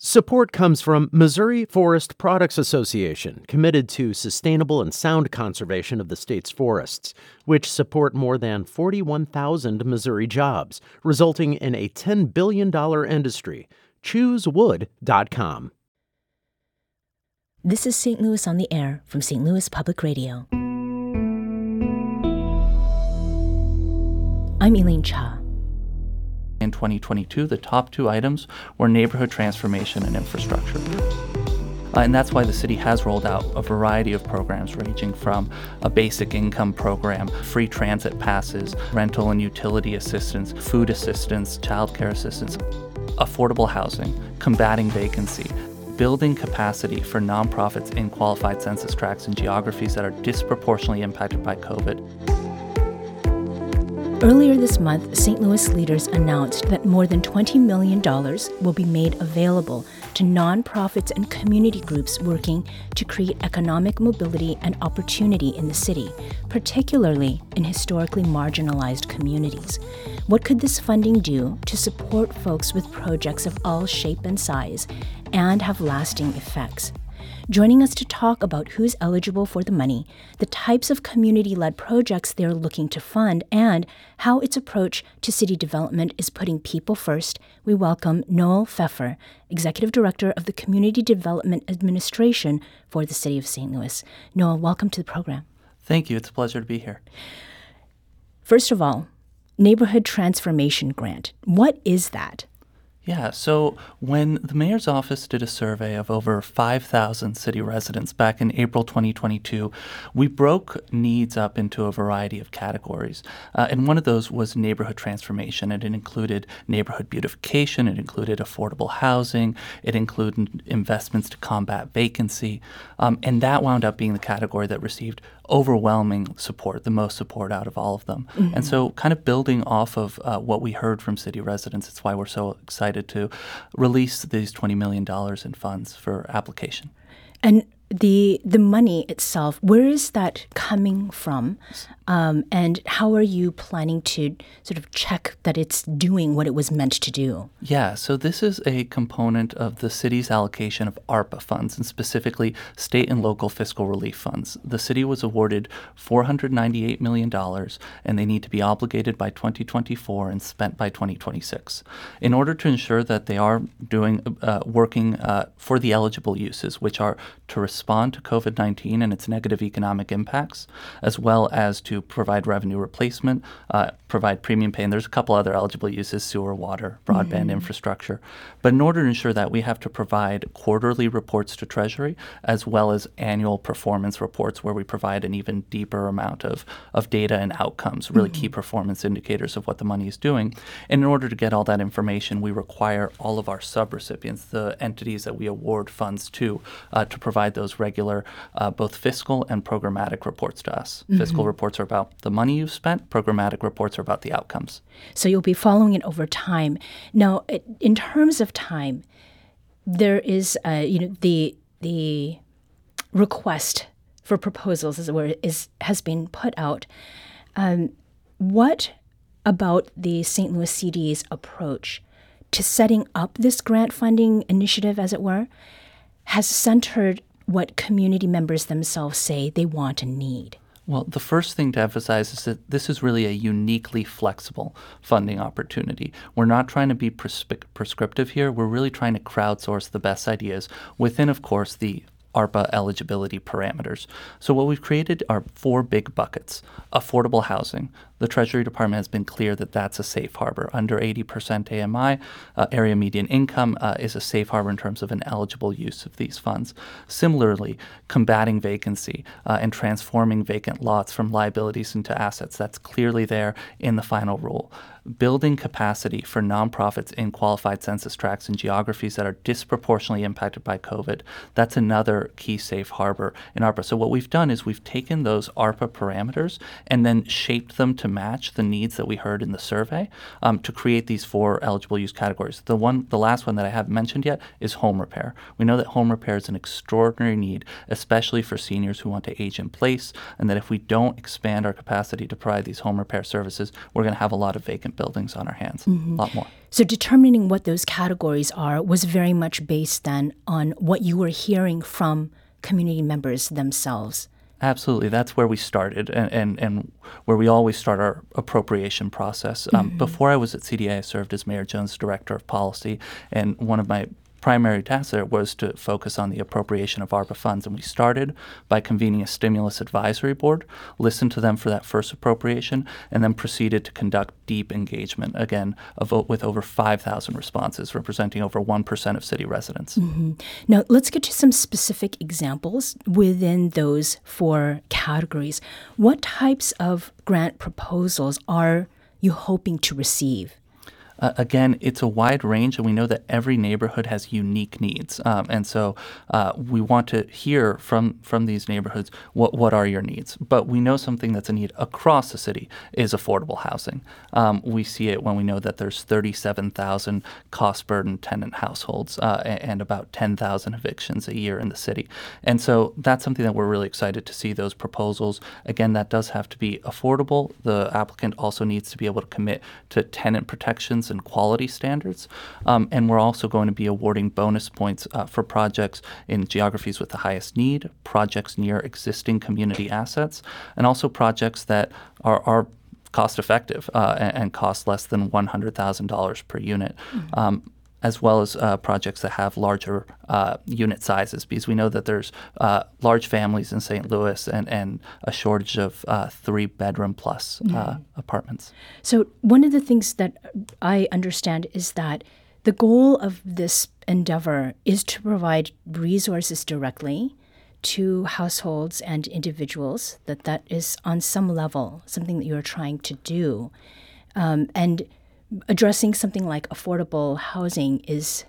Support comes from Missouri Forest Products Association, committed to sustainable and sound conservation of the state's forests, which support more than 41,000 Missouri jobs, resulting in a $10 billion industry. ChooseWood.com. This is St. Louis on the Air from St. Louis Public Radio. I'm Elaine Cha. In 2022, the top two items were neighborhood transformation and infrastructure. Uh, and that's why the city has rolled out a variety of programs ranging from a basic income program, free transit passes, rental and utility assistance, food assistance, childcare assistance, affordable housing, combating vacancy, building capacity for nonprofits in qualified census tracts and geographies that are disproportionately impacted by COVID. Earlier this month, St. Louis leaders announced that more than $20 million will be made available to nonprofits and community groups working to create economic mobility and opportunity in the city, particularly in historically marginalized communities. What could this funding do to support folks with projects of all shape and size and have lasting effects? Joining us to talk about who's eligible for the money, the types of community led projects they're looking to fund, and how its approach to city development is putting people first. We welcome Nahuel Fefer, Executive Director of the Community Development Administration for the City of St. Louis. Nahuel, welcome to the program. Thank you. It's a pleasure to be here. First of all, Neighborhood Transformation Grant. What is that? Yeah, so when the mayor's office did a survey of over 5,000 city residents back in April 2022, we broke needs up into a variety of categories. Uh, and one of those was neighborhood transformation. And it included neighborhood beautification, it included affordable housing, it included investments to combat vacancy. Um, and that wound up being the category that received overwhelming support, the most support out of all of them. Mm-hmm. And so, kind of building off of uh, what we heard from city residents, it's why we're so excited to release these $20 million in funds for application. And the the money itself, where is that coming from, um, and how are you planning to sort of check that it's doing what it was meant to do? Yeah, so this is a component of the city's allocation of ARPA funds, and specifically state and local fiscal relief funds. The city was awarded $498 million, and they need to be obligated by 2024 and spent by 2026. In order to ensure that they are doing uh, working uh, for the eligible uses, which are to respond to COVID 19 and its negative economic impacts, as well as to provide revenue replacement, uh, provide premium pay. And there's a couple other eligible uses sewer, water, broadband mm-hmm. infrastructure. But in order to ensure that, we have to provide quarterly reports to Treasury as well as annual performance reports where we provide an even deeper amount of, of data and outcomes, really mm-hmm. key performance indicators of what the money is doing. And in order to get all that information, we require all of our subrecipients, the entities that we award funds to, uh, to provide those those regular, uh, both fiscal and programmatic reports to us. Mm-hmm. Fiscal reports are about the money you've spent, programmatic reports are about the outcomes. So you'll be following it over time. Now, in terms of time, there is, uh, you know, the the request for proposals, as it were, is has been put out. Um, what about the St. Louis CD's approach to setting up this grant funding initiative, as it were, has centered what community members themselves say they want and need? Well, the first thing to emphasize is that this is really a uniquely flexible funding opportunity. We're not trying to be prescriptive here. We're really trying to crowdsource the best ideas within, of course, the ARPA eligibility parameters. So, what we've created are four big buckets affordable housing. The Treasury Department has been clear that that's a safe harbor. Under 80% AMI, uh, area median income, uh, is a safe harbor in terms of an eligible use of these funds. Similarly, combating vacancy uh, and transforming vacant lots from liabilities into assets, that's clearly there in the final rule building capacity for nonprofits in qualified census tracts and geographies that are disproportionately impacted by COVID. That's another key safe harbor in ARPA. So what we've done is we've taken those ARPA parameters and then shaped them to match the needs that we heard in the survey um, to create these four eligible use categories. The one, the last one that I haven't mentioned yet is home repair. We know that home repair is an extraordinary need, especially for seniors who want to age in place, and that if we don't expand our capacity to provide these home repair services, we're going to have a lot of vacant buildings on our hands. A lot more. So determining what those categories are was very much based then on what you were hearing from community members themselves. Absolutely. That's where we started and, and, and where we always start our appropriation process. Um, Before I was at CDA, I served as Mayor Jones' Director of Policy. And one of my primary task there was to focus on the appropriation of ARPA funds. And we started by convening a stimulus advisory board, listened to them for that first appropriation, and then proceeded to conduct deep engagement, again, a vote with over 5,000 responses, representing over 1% of city residents. Mm-hmm. Now, let's get to some specific examples within those four categories. What types of grant proposals are you hoping to receive? Uh, again, it's a wide range, and we know that every neighborhood has unique needs, um, and so uh, we want to hear from from these neighborhoods what what are your needs. But we know something that's a need across the city is affordable housing. Um, we see it when we know that there's 37,000 cost-burdened tenant households uh, and about 10,000 evictions a year in the city, and so that's something that we're really excited to see those proposals. Again, that does have to be affordable. The applicant also needs to be able to commit to tenant protections and quality standards. Um, and we're also going to be awarding bonus points uh, for projects in geographies with the highest need, projects near existing community assets, and also projects that are, are cost effective uh, and, and cost less than $100,000 per unit. Um, as well as uh, projects that have larger uh, unit sizes, because we know that there's uh, large families in St. Louis and, and a shortage of uh, three bedroom plus uh, apartments. So, one of the things that I understand is that the goal of this endeavor is to provide resources directly to households and individuals, that that is on some level something that you're trying to do. Um, and addressing something like affordable housing is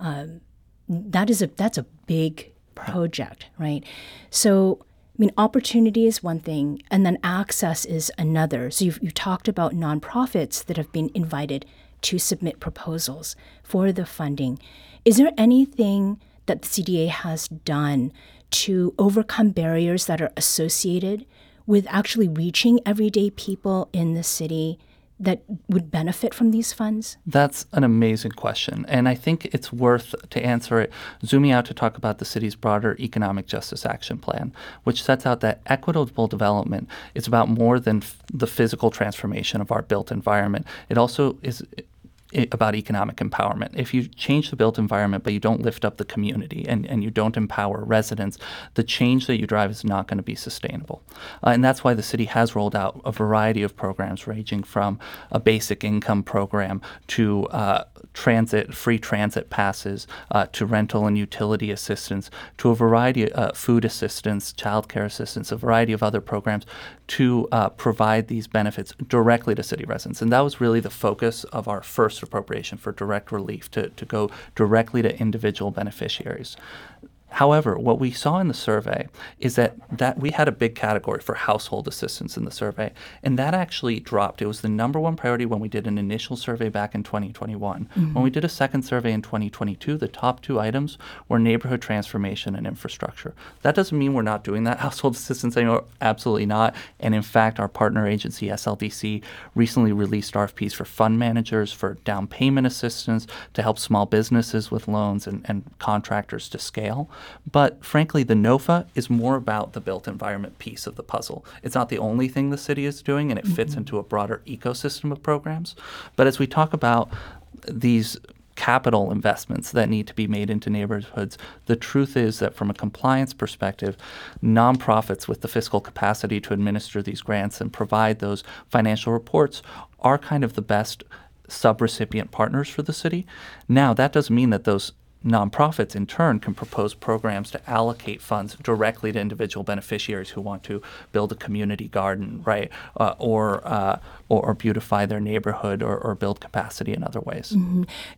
um, that is a that's a big project, right? So I mean, opportunity is one thing, and then access is another. So you've, you talked about nonprofits that have been invited to submit proposals for the funding. Is there anything that the CDA has done to overcome barriers that are associated with actually reaching everyday people in the city that would benefit from these funds? That's an amazing question. And I think it's worth to answer it zooming out to talk about the city's broader economic justice action plan, which sets out that equitable development is about more than f- the physical transformation of our built environment. It also is about economic empowerment. If you change the built environment, but you don't lift up the community and, and you don't empower residents, the change that you drive is not going to be sustainable. Uh, and that's why the city has rolled out a variety of programs ranging from a basic income program to uh, transit, free transit passes, uh, to rental and utility assistance, to a variety of uh, food assistance, childcare assistance, a variety of other programs to uh, provide these benefits directly to city residents. And that was really the focus of our first appropriation for direct relief to, to go directly to individual beneficiaries. However, what we saw in the survey is that, that we had a big category for household assistance in the survey, and that actually dropped. It was the number one priority when we did an initial survey back in 2021. Mm-hmm. When we did a second survey in 2022, the top two items were neighborhood transformation and infrastructure. That doesn't mean we're not doing that household assistance anymore. Absolutely not. And in fact, our partner agency, SLDC, recently released RFPs for fund managers for down payment assistance to help small businesses with loans and, and contractors to scale. But frankly, the NOFA is more about the built environment piece of the puzzle. It's not the only thing the city is doing, and it fits mm-hmm. into a broader ecosystem of programs. But as we talk about these capital investments that need to be made into neighborhoods. The truth is that from a compliance perspective, nonprofits with the fiscal capacity to administer these grants and provide those financial reports are kind of the best subrecipient partners for the city. Now, that doesn't mean that those nonprofits in turn can propose programs to allocate funds directly to individual beneficiaries who want to build a community garden, right, uh, or, uh, or or beautify their neighborhood or, or build capacity in other ways.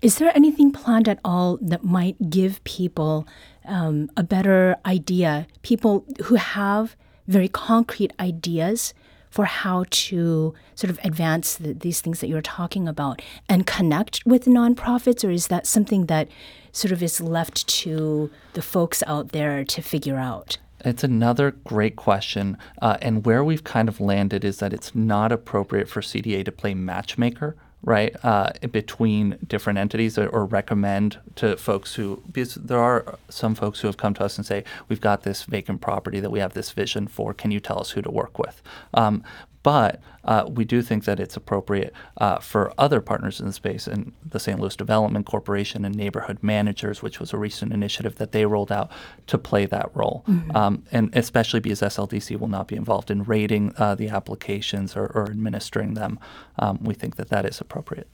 Is there anything planned at all that might give people um, a better idea? People who have very concrete ideas for how to sort of advance the, these things that you're talking about and connect with nonprofits, or is that something that sort of is left to the folks out there to figure out? It's another great question. Uh, and where we've kind of landed is that it's not appropriate for CDA to play matchmaker right, uh, between different entities or, or, recommend to folks who, because there are some folks who have come to us and say, we've got this vacant property that we have this vision for. Can you tell us who to work with? Um, but uh, we do think that it's appropriate uh, for other partners in the space, and the St. Louis Development Corporation and neighborhood managers, which was a recent initiative that they rolled out, to play that role. Mm-hmm. Um, and especially because SLDC will not be involved in rating uh, the applications or, or administering them, um, we think that that is appropriate.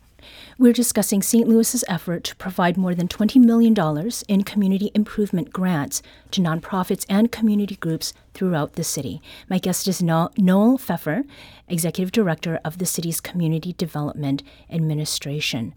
We're discussing St. Louis's effort to provide more than $20 million in community improvement grants to nonprofits and community groups throughout the city. My guest is Nahuel Fefer, Executive Director of the city's Community Development Administration.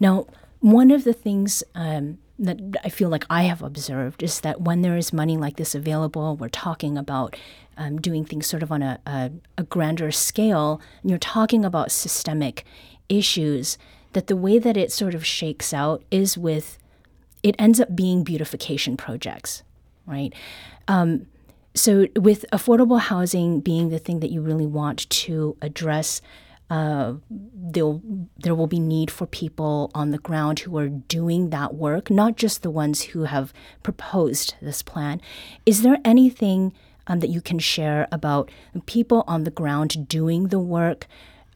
Now, one of the things um, that I feel like I have observed is that when there is money like this available, we're talking about um, doing things sort of on a, a, a grander scale, and you're talking about systemic issues that the way that it sort of shakes out is with it ends up being beautification projects, right? Um, so, with affordable housing being the thing that you really want to address, uh, there there will be need for people on the ground who are doing that work, not just the ones who have proposed this plan. Is there anything um, that you can share about people on the ground doing the work?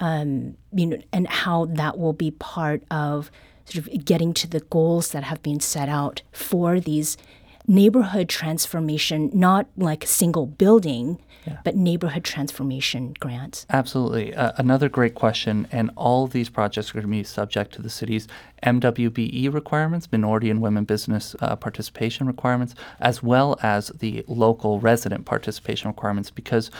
Um, you know, and how that will be part of sort of getting to the goals that have been set out for these neighborhood transformation, not like a single building, yeah. but neighborhood transformation grants? Absolutely. Uh, another great question. And all of these projects are going to be subject to the city's MWBE requirements, minority and women business uh, participation requirements, as well as the local resident participation requirements, because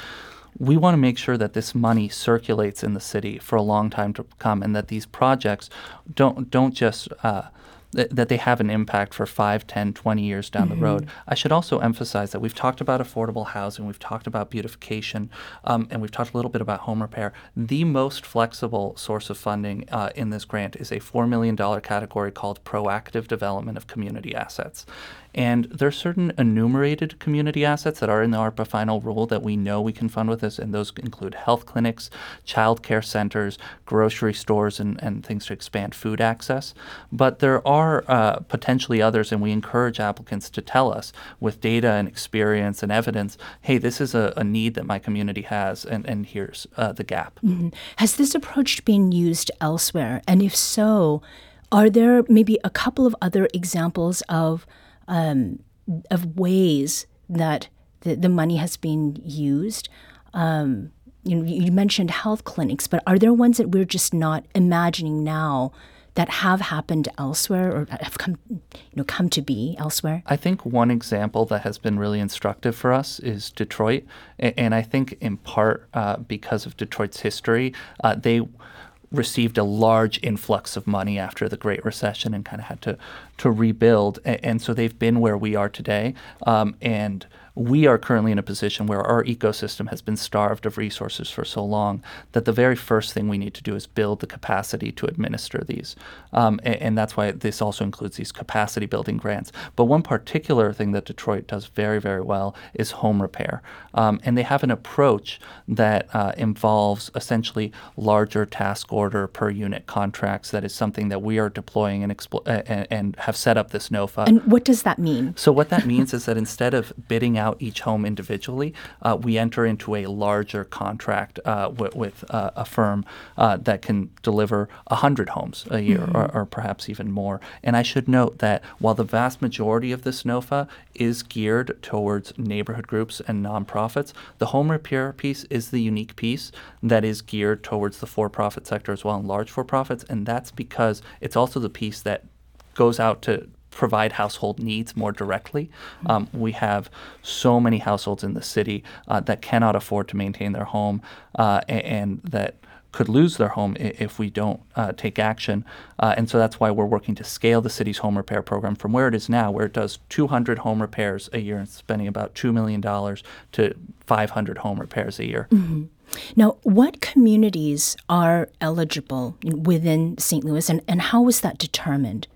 we want to make sure that this money circulates in the city for a long time to come, and that these projects don't don't just uh, that they have an impact for 5, 10, 20 years down mm-hmm. the road. I should also emphasize that we've talked about affordable housing, we've talked about beautification, um, and we've talked a little bit about home repair. The most flexible source of funding uh, in this grant is a $4 million category called Proactive Development of Community Assets. And there are certain enumerated community assets that are in the ARPA final rule that we know we can fund with this, and those include health clinics, child care centers, grocery stores, and, and things to expand food access. But there are uh, potentially others, and we encourage applicants to tell us with data and experience and evidence hey, this is a, a need that my community has, and, and here's uh, the gap. Mm-hmm. Has this approach been used elsewhere? And if so, are there maybe a couple of other examples of um, of ways that the, the, money has been used. Um, you you mentioned health clinics, but are there ones that we're just not imagining now that have happened elsewhere or have come, you know, come to be elsewhere? I think one example that has been really instructive for us is Detroit, and I think in part uh, because of Detroit's history, uh, they received a large influx of money after the Great Recession and kind of had to to rebuild, and, so they've been where we are today, um, and we are currently in a position where our ecosystem has been starved of resources for so long that the very first thing we need to do is build the capacity to administer these. Um, and, and, that's why this also includes these capacity building grants. But one particular thing that Detroit does very, very well is home repair. Um, and they have an approach that uh, involves essentially larger task order per unit contracts. That is something that we are deploying and, expl- and, and have set up this NOFA. And what does that mean? So, what that means is that instead of bidding out out each home individually, uh, we enter into a larger contract uh, w- with uh, a firm uh, that can deliver 100 homes a year mm-hmm. or, or, perhaps even more. And I should note that while the vast majority of this NOFA is geared towards neighborhood groups and nonprofits, the home repair piece is the unique piece that is geared towards the for profit sector as well and large for profits. And that's because it's also the piece that goes out to provide household needs more directly. Um, we have so many households in the city uh, that cannot afford to maintain their home uh, and, and, that could lose their home if we don't uh, take action. Uh, and so that's why we're working to scale the city's home repair program from where it is now, where it does 200 home repairs a year and spending about $2 million to 500 home repairs a year. Mm-hmm. Now, what communities are eligible within St. Louis, and, and how was that determined?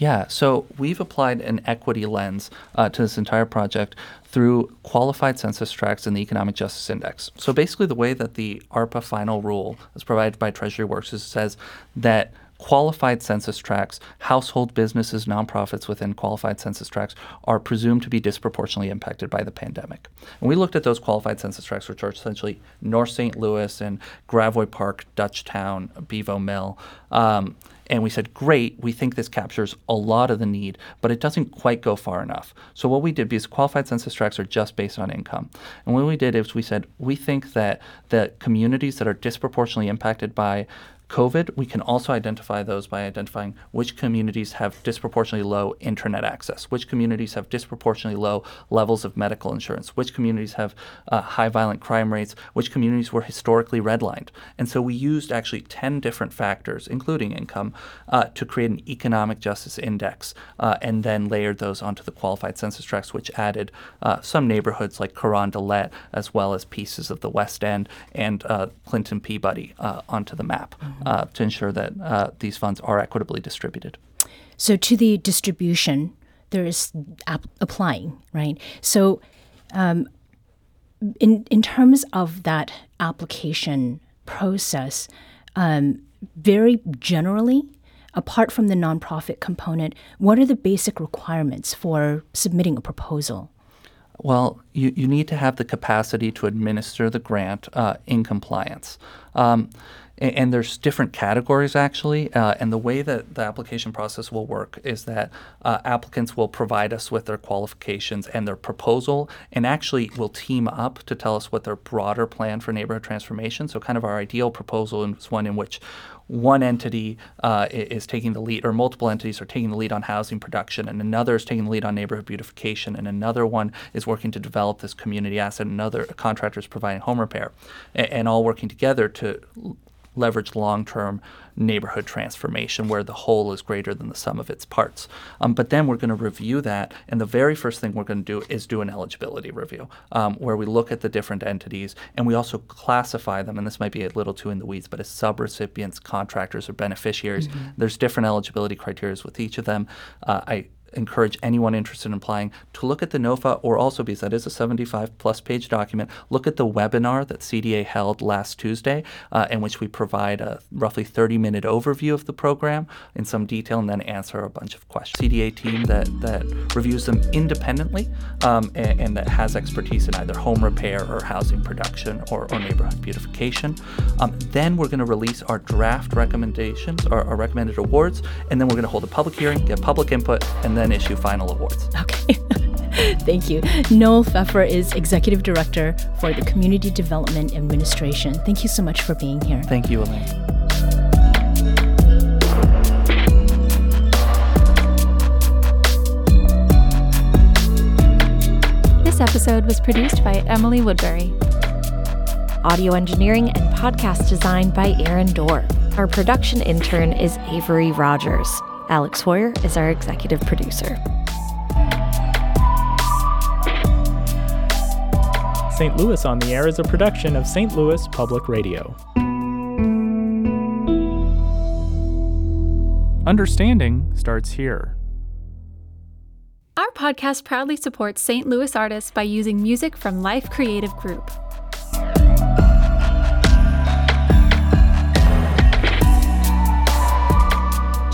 Yeah, so we've applied an equity lens uh, to this entire project through qualified census tracts and the Economic Justice Index. So basically, the way that the ARPA final rule is provided by Treasury works is it says that qualified census tracts, household businesses, nonprofits within qualified census tracts are presumed to be disproportionately impacted by the pandemic. And we looked at those qualified census tracts, which are essentially North St. Louis and Gravois Park, Dutchtown, Bevo Mill. Um, and we said, great, we think this captures a lot of the need, but it doesn't quite go far enough. So what we did, because qualified census tracts are just based on income, and what we did is we said, we think that the communities that are disproportionately impacted by COVID, we can also identify those by identifying which communities have disproportionately low internet access, which communities have disproportionately low levels of medical insurance, which communities have uh, high violent crime rates, which communities were historically redlined. And so we used actually 10 different factors, including income, uh, to create an economic justice index uh, and then layered those onto the qualified census tracts, which added uh, some neighborhoods like Carondelet, as well as pieces of the West End and uh, Clinton Peabody uh, onto the map. Mm-hmm uh, to ensure that uh, these funds are equitably distributed. So, to the distribution, there is ap- applying, right? So, um, in in terms of that application process, um, very generally, apart from the nonprofit component, what are the basic requirements for submitting a proposal? Well, you, you need to have the capacity to administer the grant uh, in compliance. Um, and, and there's different categories actually. Uh, and the way that the application process will work is that uh, applicants will provide us with their qualifications and their proposal, and actually will team up to tell us what their broader plan for neighborhood transformation. So, kind of our ideal proposal is one in which one entity uh, is taking the lead, or multiple entities are taking the lead on housing production, and another is taking the lead on neighborhood beautification, and another one is working to develop this community asset, and another contractor is providing home repair, and, and all working together to leverage long term neighborhood transformation where the whole is greater than the sum of its parts. Um, but then we're going to review that, and the very first thing we're going to do is do an eligibility review um, where we look at the different entities and we also classify them. And this might be a little too in the weeds, but as subrecipients, contractors, or beneficiaries, mm-hmm. there's different eligibility criteria with each of them. Uh, I encourage anyone interested in applying to look at the NOFA or also because that is a 75 plus page document, look at the webinar that CDA held last Tuesday uh, in which we provide a roughly 30 minute overview of the program in some detail and then answer a bunch of questions. CDA team that, that reviews them independently um, and, and, that has expertise in either home repair or housing production or, or neighborhood beautification. Um, then we're going to release our draft recommendations, our, our recommended awards, and then we're going to hold a public hearing, get public input, and then then issue final awards. Okay. Thank you. Nahuel Fefer is Executive Director for the Community Development Administration. Thank you so much for being here. Thank you, Elaine. This episode was produced by Emily Woodbury. Audio engineering and podcast design by Aaron Doerr. Our production intern is Avery Rogers. Alex Heuer is our executive producer. St. Louis on the Air is a production of St. Louis Public Radio. Understanding starts here. Our podcast proudly supports St. Louis artists by using music from Life Creative Group.